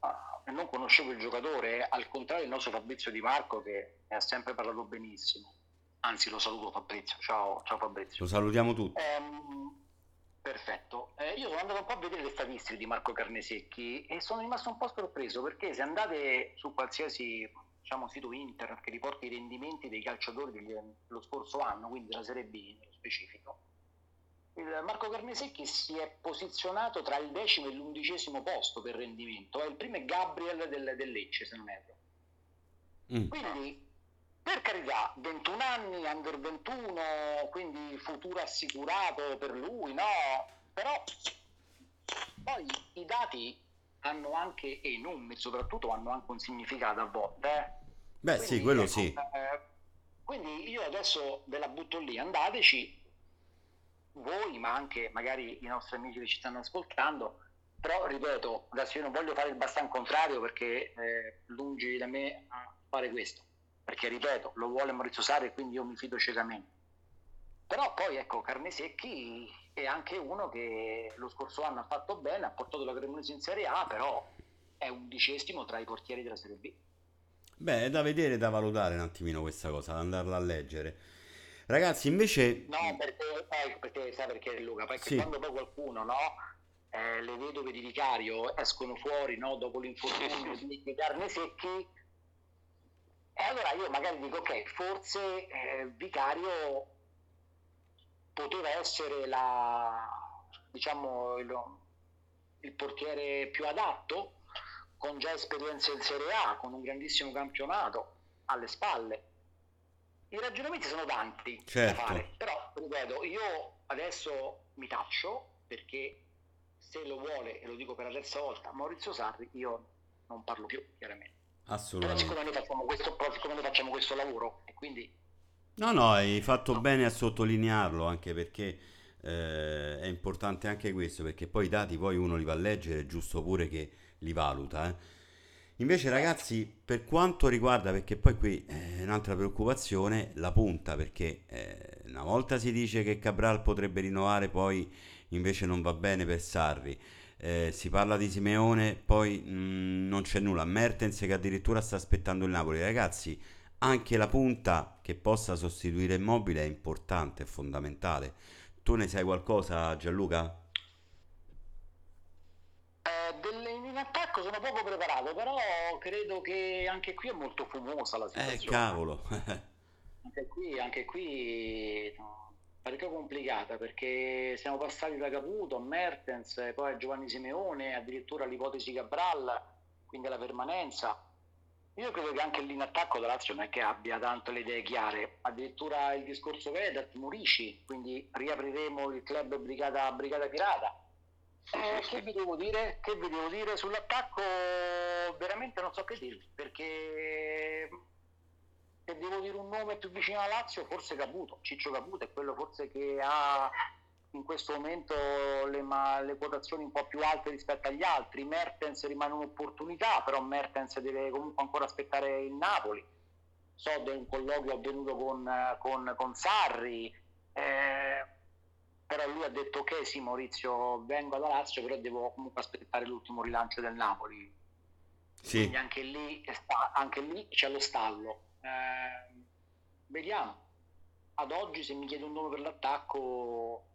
Speaker 5: e non conoscevo il giocatore, al contrario del nostro Fabrizio Di Marco che ne ha sempre parlato benissimo. Anzi lo saluto Fabrizio, ciao, ciao Fabrizio.
Speaker 2: Lo salutiamo tutti.
Speaker 5: Ehm, perfetto. Eh, io sono andato un po' a vedere le statistiche di Marco Carnesecchi e sono rimasto un po' sorpreso perché se andate su qualsiasi diciamo, sito internet che riporti i rendimenti dei calciatori dello scorso anno, quindi della Serie B nello specifico, Marco Carnesecchi si è posizionato tra il decimo e l'undicesimo posto per rendimento. Eh, Il primo è Gabriel del, del Lecce, se non erro.
Speaker 2: Mm.
Speaker 5: Quindi, per carità, 21 anni, under 21, quindi futuro assicurato per lui, no? Però poi i dati hanno anche, e i numeri soprattutto, hanno anche un significato a volte. eh.
Speaker 2: Beh,
Speaker 5: Quindi,
Speaker 2: sì, quello sì.
Speaker 5: eh, quindi io adesso ve la butto lì, andateci, voi, ma anche magari i nostri amici che ci stanno ascoltando, però ripeto, adesso io non voglio fare il bastan contrario perché eh, lungi da me a fare questo, perché ripeto, lo vuole Maurizio Sarri e quindi io mi fido ciecamente. Però poi ecco, Carnesecchi è anche uno che lo scorso anno ha fatto bene, ha portato la Cremonese in Serie A, però è undicesimo tra i portieri della Serie B.
Speaker 2: Beh, è da vedere, da valutare un attimino questa cosa, da andarla a leggere. Ragazzi, invece...
Speaker 5: No, perché, poi, perché sai perché Luca? Perché
Speaker 2: Sì.
Speaker 5: quando poi qualcuno, no? eh, le vedove di Vicario escono fuori, no? Dopo l'infortunio di, di carne secchi, e allora io magari dico, ok, forse eh, Vicario poteva essere la, diciamo, il, il portiere più adatto, con già esperienza in Serie A, con un grandissimo campionato alle spalle. I ragionamenti sono tanti
Speaker 2: Certo.
Speaker 5: da fare, però ripeto, io adesso mi taccio perché se lo vuole, e lo dico per la terza volta, Maurizio Sarri, io non parlo più, chiaramente.
Speaker 2: Assolutamente.
Speaker 5: siccome noi facciamo questo, siccome noi facciamo questo lavoro, e quindi
Speaker 2: No, no, hai fatto bene a sottolinearlo anche perché eh, è importante anche questo, perché poi i dati poi uno li va a leggere, è giusto pure che li valuta. eh. Invece ragazzi, per quanto riguarda, perché poi qui è un'altra preoccupazione, la punta, perché eh, una volta si dice che Cabral potrebbe rinnovare, poi invece non va bene per Sarri. Eh, si parla di Simeone, poi mh, non c'è nulla. Mertens che addirittura sta aspettando il Napoli. Ragazzi, anche la punta che possa sostituire Immobile è importante, è fondamentale. Tu ne sai qualcosa, Gianluca?
Speaker 5: Eh, in attacco sono poco preparato, però credo che anche qui è molto fumosa la
Speaker 2: Eh,
Speaker 5: situazione.
Speaker 2: cavolo.
Speaker 5: Anche qui, anche qui parecchio complicata perché siamo passati da Caputo a Mertens, poi a Giovanni Simeone, addirittura l'ipotesi Cabral, quindi la permanenza. Io credo che anche lì in attacco la Lazio non è che abbia tanto le idee chiare, addirittura il discorso Vedat, Murici, quindi riapriremo il club Brigata, Brigata Pirata. Eh, che vi devo dire? Che vi devo dire sull'attacco? Veramente non so che dirvi, perché se devo dire un nome più vicino alla Lazio, forse Caputo, Ciccio Caputo è quello forse che ha in questo momento le, ma- le quotazioni un po' più alte rispetto agli altri. Mertens rimane un'opportunità, però Mertens deve comunque ancora aspettare il Napoli. So di un colloquio avvenuto con, con, con Sarri, eh, però lui ha detto ok sì Maurizio vengo alla Lazio, però devo comunque aspettare l'ultimo rilancio del Napoli.
Speaker 2: Sì,
Speaker 5: Quindi anche lì, anche lì c'è lo stallo. Eh, vediamo. Ad oggi se mi chiede un nome per l'attacco,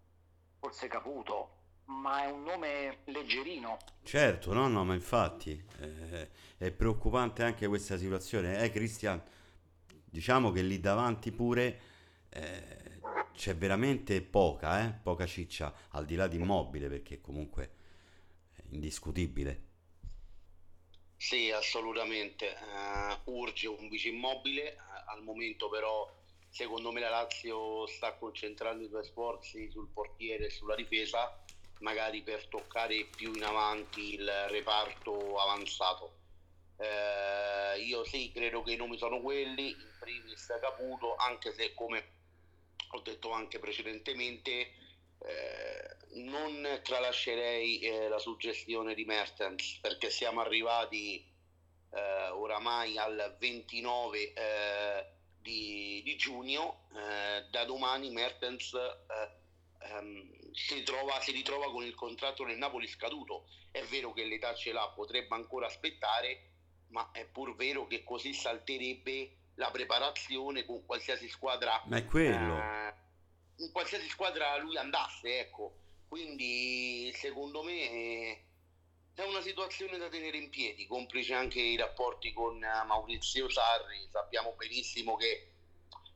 Speaker 5: forse Caputo, ma è un nome leggerino.
Speaker 2: certo, no, no, ma infatti eh, è preoccupante anche questa situazione. Eh, Cristian, diciamo che lì davanti pure eh, c'è veramente poca, eh, poca ciccia, al di là di Immobile, perché comunque è indiscutibile.
Speaker 4: Sì, assolutamente. Eh, urge un vice immobile. eh, al momento però secondo me la Lazio sta concentrando i suoi sforzi sul portiere e sulla difesa, magari per toccare più in avanti il reparto avanzato. Eh, io sì, credo che i nomi sono quelli, in primis Caputo, anche se come ho detto anche precedentemente, eh, non tralascerei eh, la suggestione di Mertens perché siamo arrivati eh, oramai al 29 eh, di, di, giugno, eh, da domani Mertens ehm, si, ritrova, si ritrova con il contratto nel Napoli scaduto, è vero che l'età ce l'ha, potrebbe ancora aspettare, ma è pur vero che così salterebbe la preparazione con qualsiasi squadra.
Speaker 2: Ma è quello.
Speaker 4: Eh, in qualsiasi squadra lui andasse, ecco. Quindi secondo me è una situazione da tenere in piedi, complice anche i rapporti con eh, Maurizio Sarri. Sappiamo benissimo che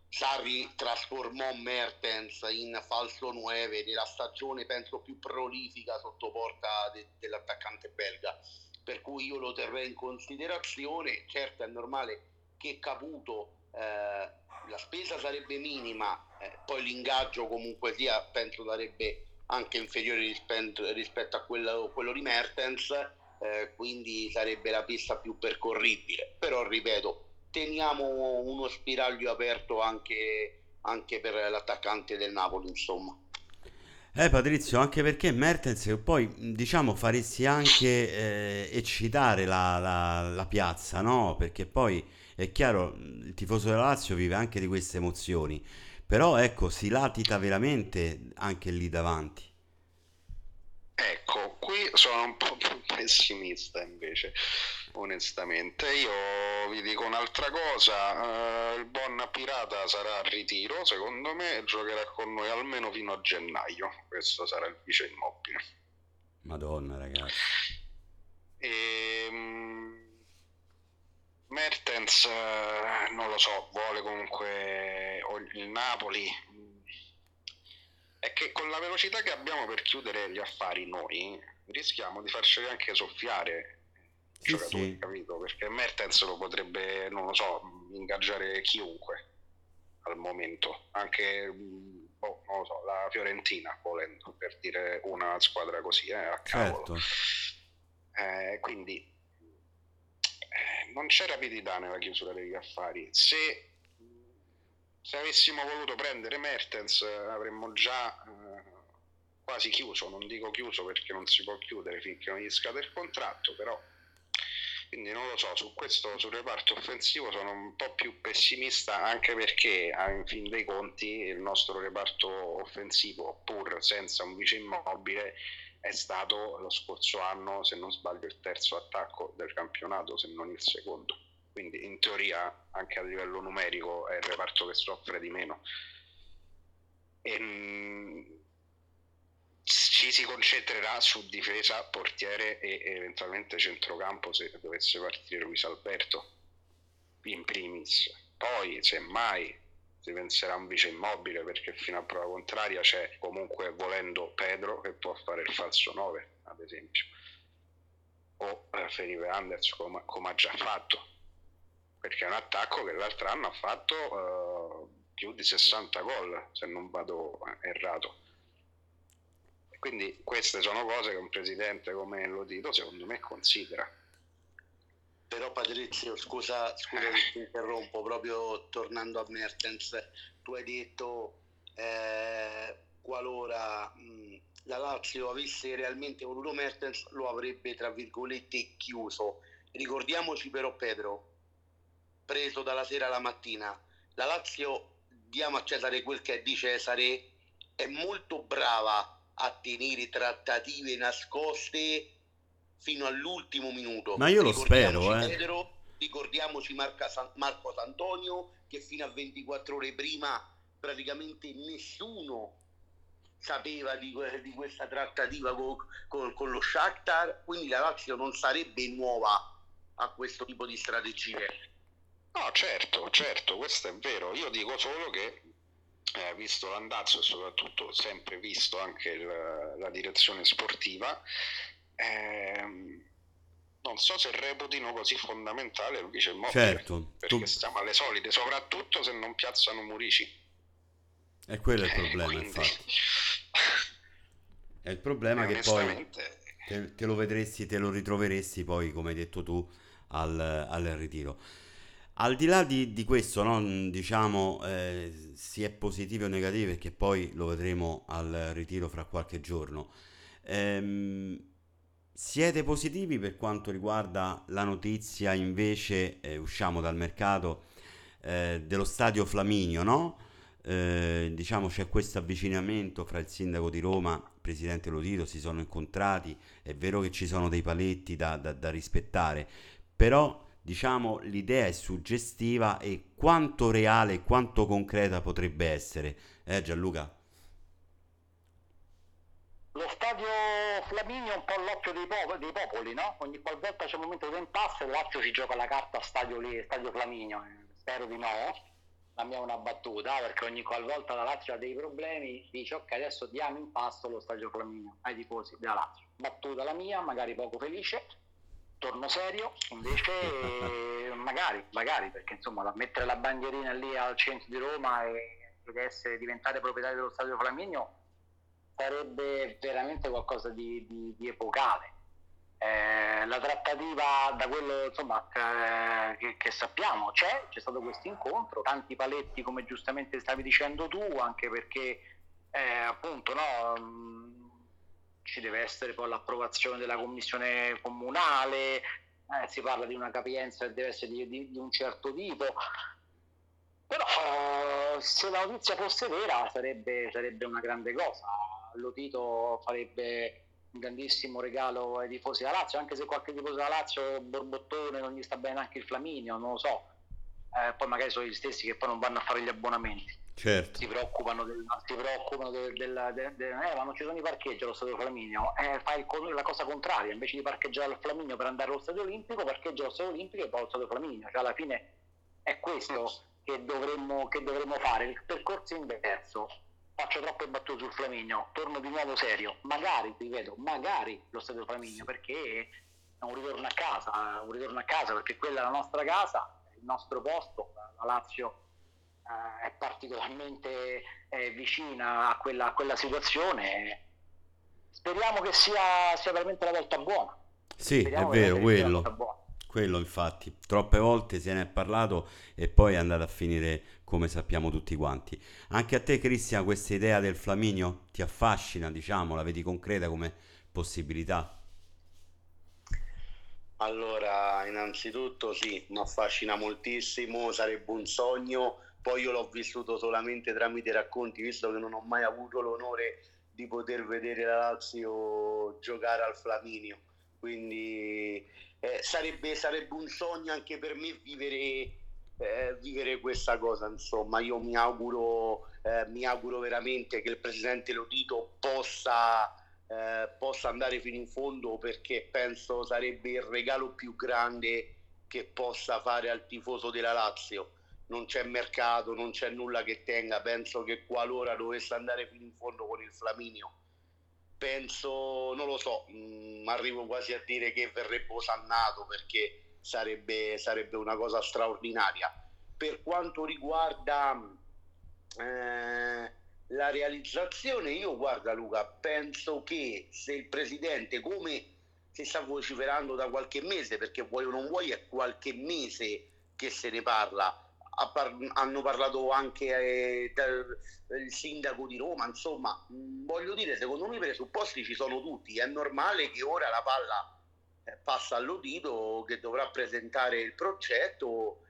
Speaker 4: Sarri trasformò Mertens in falso 9 nella stagione penso più prolifica sotto porta de- dell'attaccante belga per cui io lo terrei in considerazione certo è normale che Caputo eh, la spesa sarebbe minima eh, poi l'ingaggio comunque sia penso sarebbe anche inferiore rispetto, rispetto a quello, quello, di Mertens eh, quindi sarebbe la pista più percorribile però ripeto teniamo uno spiraglio aperto anche, anche per l'attaccante del Napoli, insomma.
Speaker 2: Eh Patrizio, anche perché Mertens poi diciamo faresti anche eh, eccitare la, la, la, piazza, no? Perché poi è chiaro, il tifoso della Lazio vive anche di queste emozioni, però ecco, si latita veramente anche lì davanti.
Speaker 3: Ecco, qui sono un po' più pessimista invece onestamente. Io vi dico un'altra cosa, uh, il buon Pirata sarà a ritiro, secondo me giocherà con noi almeno fino a gennaio, questo sarà il vice immobile.
Speaker 2: Madonna ragazzi.
Speaker 3: E, um, Mertens, uh, non lo so, vuole comunque il Napoli. È che con la velocità che abbiamo per chiudere gli affari noi rischiamo di farceli anche soffiare
Speaker 2: sì,
Speaker 3: giocatori,
Speaker 2: sì.
Speaker 3: capito? Perché Mertens lo potrebbe, non lo so, ingaggiare chiunque al momento, anche boh, non lo so, la Fiorentina volendo, per dire una squadra così, eh, a cavolo.
Speaker 2: Certo.
Speaker 3: Eh, quindi eh, non c'è rapidità nella chiusura degli affari. Se, se avessimo voluto prendere Mertens avremmo già eh, quasi chiuso, non dico chiuso perché non si può chiudere finché non gli scade il contratto, però quindi non lo so, su questo, sul reparto offensivo sono un po' più pessimista anche perché in fin dei conti il nostro reparto offensivo, pur senza un vice immobile, è stato lo scorso anno, se non sbaglio, il terzo attacco del campionato, se non il secondo. Quindi in teoria anche a livello numerico è il reparto che soffre di meno. E, ci si concentrerà su difesa, portiere e eventualmente centrocampo se dovesse partire Luis Alberto in primis. Poi, semmai, si penserà a un vice immobile perché fino a prova contraria c'è comunque volendo Pedro che può fare il falso 9, ad esempio, o eh, Felipe Anders come, come, ha già fatto, perché è un attacco che l'altro anno ha fatto uh, più di 60 gol, se non vado errato. Quindi queste sono cose che un presidente come Lotito secondo me considera.
Speaker 4: Però Patrizio, scusa, scusa che ti interrompo, proprio tornando a Mertens, tu hai detto eh, qualora mh, la Lazio avesse realmente voluto Mertens lo avrebbe tra virgolette chiuso. Ricordiamoci però Pedro, preso dalla sera alla mattina, la Lazio, diamo a Cesare quel che è di Cesare, è molto brava a tenere trattative nascoste fino all'ultimo minuto.
Speaker 2: Ma io lo spero, eh.
Speaker 4: Pedro, ricordiamoci San, Marco Santonio che fino a 24 ore prima praticamente nessuno sapeva di, di questa trattativa con, con, con, lo Shakhtar, quindi la Lazio non sarebbe nuova a questo tipo di strategie.
Speaker 3: No, certo, certo, questo è vero. Io dico solo che eh, visto l'andazzo e soprattutto sempre visto anche il, la direzione sportiva, ehm, non so se reputino così fondamentale il vice immobile,
Speaker 2: certo,
Speaker 3: perché
Speaker 2: tu...
Speaker 3: stiamo alle solite, soprattutto se non piazzano Murici.
Speaker 2: E quello è il problema, eh, quindi... infatti. È il problema che poi te, te, lo vedresti, te lo ritroveresti poi, come hai detto tu, al, al ritiro. Al di là di, di questo, no, diciamo, eh, si è positivi o negativi, perché poi lo vedremo al ritiro fra qualche giorno. Ehm, siete positivi per quanto riguarda la notizia, invece, eh, usciamo dal mercato, eh, dello stadio Flaminio, no? Eh, diciamo c'è questo avvicinamento fra il sindaco di Roma, presidente Lotito, si sono incontrati, è vero che ci sono dei paletti da, da, da rispettare, però diciamo l'idea è suggestiva e quanto reale quanto concreta potrebbe essere, eh Gianluca?
Speaker 5: Lo stadio Flaminio è un po' l'occhio dei, po- dei popoli, no? Ogni qualvolta c'è un momento di impasse, Lazio si gioca la carta stadio, lì, stadio Flaminio, spero di no, la mia è una battuta, perché ogni qualvolta la Lazio ha dei problemi, dice ok adesso diamo in pasto lo stadio Flaminio ai tifosi della Lazio. Battuta la mia, magari poco felice, torno serio, invece magari, magari, perché insomma mettere la bandierina lì al centro di Roma e, ed essere, diventare proprietario dello stadio Flaminio sarebbe veramente qualcosa di, di, di epocale. Eh, la trattativa da quello insomma, eh, che, che, sappiamo c'è, c'è stato questo incontro, tanti paletti come giustamente stavi dicendo tu, anche perché eh, appunto no, mh, ci deve essere poi l'approvazione della commissione comunale, eh, si parla di una capienza che deve essere di, di, di un certo tipo, però se la notizia fosse vera sarebbe, sarebbe una grande cosa, Lotito farebbe un grandissimo regalo ai tifosi della Lazio, anche se qualche tifoso della Lazio borbottone non gli sta bene anche il Flaminio, non lo so. Eh, poi magari sono gli stessi che poi non vanno a fare gli abbonamenti.
Speaker 2: Certo.
Speaker 5: Si preoccupano, del, si preoccupano del, del, del, del eh, ma non ci sono i parcheggi allo stadio Flaminio, eh, fai la cosa contraria, invece di parcheggiare al Flaminio per andare allo stadio olimpico, parcheggia allo stadio olimpico e poi allo stadio Flaminio, cioè alla fine è questo che dovremmo, che dovremmo fare, il percorso inverso faccio troppe battute sul Flaminio, torno di nuovo serio, magari, ti ripeto, magari lo stadio Flaminio, perché è un ritorno a casa, un ritorno a casa, perché quella è la nostra casa, il nostro posto, la Lazio eh, è particolarmente eh, vicina a quella, a quella, situazione. Speriamo che sia, sia, veramente la volta buona.
Speaker 2: Sì, Speriamo è vero, quello. Quello infatti, troppe volte se ne è parlato e poi è andato a finire come sappiamo tutti quanti. Anche a te Cristian questa idea del Flaminio ti affascina, diciamo, la vedi concreta come possibilità?
Speaker 4: Allora, innanzitutto sì, mi affascina moltissimo, sarebbe un sogno, poi io l'ho vissuto solamente tramite racconti, visto che non ho mai avuto l'onore di poter vedere la Lazio giocare al Flaminio, quindi eh, sarebbe, sarebbe, un sogno anche per me vivere, eh, vivere questa cosa. Insomma, io mi auguro, eh, mi auguro veramente che il presidente Lodito possa, eh, possa andare fino in fondo perché penso sarebbe il regalo più grande che possa fare al tifoso della Lazio. Non c'è mercato, non c'è nulla che tenga. Penso che qualora dovesse andare fino in fondo con il Flaminio penso, non lo so, mh, mm, arrivo quasi a dire che verrebbe osannato perché sarebbe, sarebbe una cosa straordinaria. Per quanto riguarda eh, la realizzazione, io guarda Luca, penso che se il presidente, come si sta vociferando da qualche mese, perché vuoi o non vuoi, è qualche mese che se ne parla, hanno parlato anche eh, il sindaco di Roma, insomma, mm, voglio dire, secondo me i presupposti ci sono tutti, è normale che ora la palla eh, passa all'Odito che dovrà presentare il progetto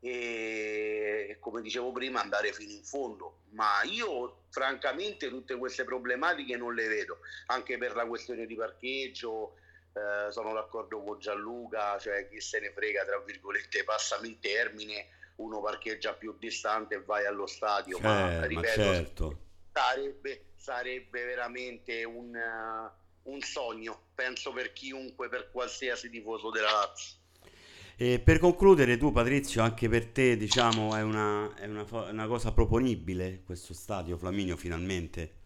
Speaker 4: e, come dicevo prima, andare fino in fondo. Ma io francamente tutte queste problematiche non le vedo, anche per la questione di parcheggio. Eh, sono d'accordo con Gianluca, cioè chi se ne frega, tra virgolette, passami il termine, uno parcheggia più distante e vai allo stadio,
Speaker 2: eh, ma ripeto, ma certo.
Speaker 4: sarebbe, sarebbe, veramente un, uh, un, sogno, penso per chiunque, per qualsiasi tifoso della Lazio.
Speaker 2: E per concludere, tu Patrizio, anche per te diciamo è una, è una, una cosa proponibile questo stadio Flaminio finalmente?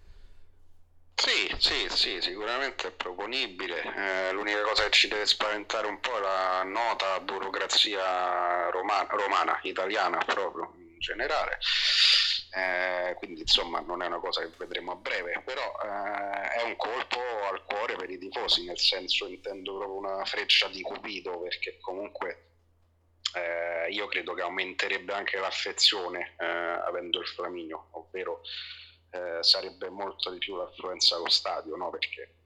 Speaker 3: Sì, sì, sì, sicuramente è proponibile. Eh, l'unica cosa che ci deve spaventare un po' è la nota burocrazia romana, romana italiana proprio in generale. Eh, quindi insomma non è una cosa che vedremo a breve, però eh, è un colpo al cuore per i tifosi, nel senso intendo proprio una freccia di Cupido, perché comunque eh, io credo che aumenterebbe anche l'affezione eh, avendo il Flaminio, ovvero eh, sarebbe molto di più l'affluenza allo stadio, no? perché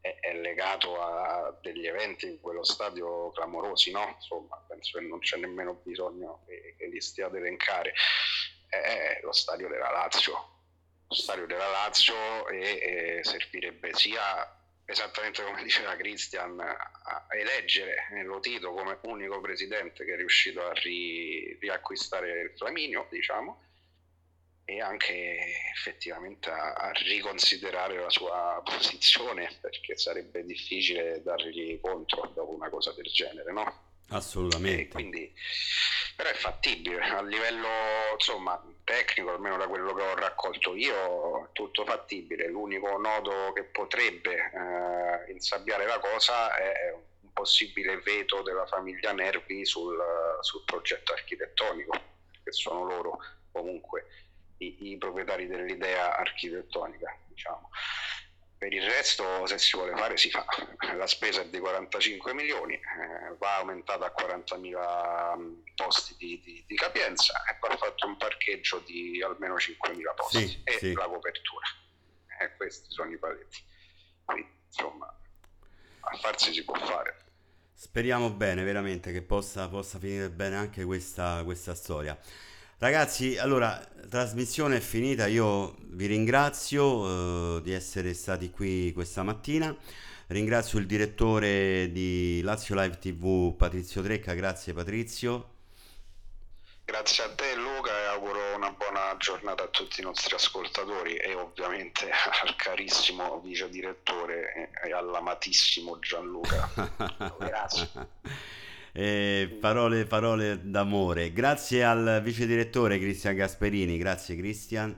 Speaker 3: è, è, legato a degli eventi in quello stadio clamorosi, no? insomma penso che non c'è nemmeno bisogno che, che li stia ad elencare, è lo stadio della Lazio, lo stadio della Lazio e, e servirebbe sia esattamente come diceva Christian, a eleggere Nello Tito come unico presidente che è riuscito a ri- riacquistare il Flaminio, diciamo, e anche effettivamente a, a, riconsiderare la sua posizione, perché sarebbe difficile dargli contro dopo una cosa del genere, no?
Speaker 2: Assolutamente.
Speaker 3: Quindi, però è fattibile a livello insomma, tecnico, almeno da quello che ho raccolto io, tutto fattibile. L'unico nodo che potrebbe eh, insabbiare la cosa è un possibile veto della famiglia Nervi sul, sul progetto architettonico, che sono loro comunque i, i proprietari dell'idea architettonica. Diciamo. Per il resto, se si vuole fare, si fa. La spesa è di 45 milioni, eh, va aumentata a 40.000 mm, posti di, di, di, capienza e va fatto un parcheggio di almeno 5.000 posti sì, e sì. la copertura. Eh, questi sono i paletti. Quindi, insomma, a farsi si può fare.
Speaker 2: Speriamo bene, veramente, che possa, possa finire bene anche questa, questa storia. Ragazzi, allora, trasmissione è finita, io vi ringrazio eh, di essere stati qui questa mattina, ringrazio il direttore di Lazio Live TV Patrizio Trecca, grazie Patrizio.
Speaker 3: Grazie a te Luca e auguro una buona giornata a tutti i nostri ascoltatori e ovviamente al carissimo vice direttore e all'amatissimo Gianluca. Grazie.
Speaker 2: Eh, parole, parole d'amore. Grazie al vice direttore Cristian Gasperini, grazie Cristian.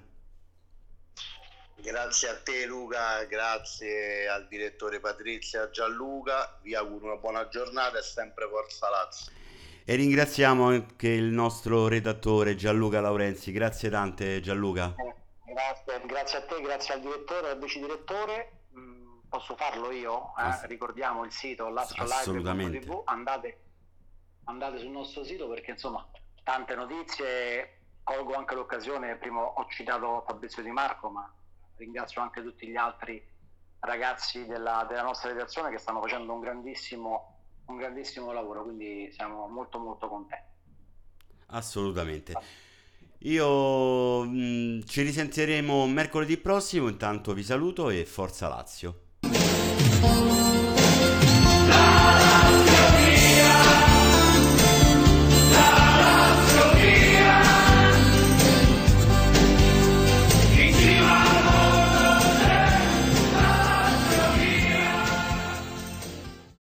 Speaker 4: Grazie a te Luca, grazie al direttore Patrizia Gianluca, vi auguro una buona giornata e sempre Forza Lazio.
Speaker 2: E ringraziamo anche il nostro redattore Gianluca Laurenzi, grazie tante Gianluca.
Speaker 5: Eh, grazie, grazie a te, grazie al direttore e al vice direttore. Mm, posso farlo io? Eh, ricordiamo il sito lastrolive.tv, andate andate sul nostro sito perché insomma tante notizie, colgo anche l'occasione, prima ho citato Fabrizio Di Marco, ma ringrazio anche tutti gli altri ragazzi della, della nostra redazione che stanno facendo un grandissimo, un grandissimo lavoro, quindi siamo molto molto contenti.
Speaker 2: Assolutamente. Io mh, mm, ci risentiremo mercoledì prossimo, intanto vi saluto e forza Lazio.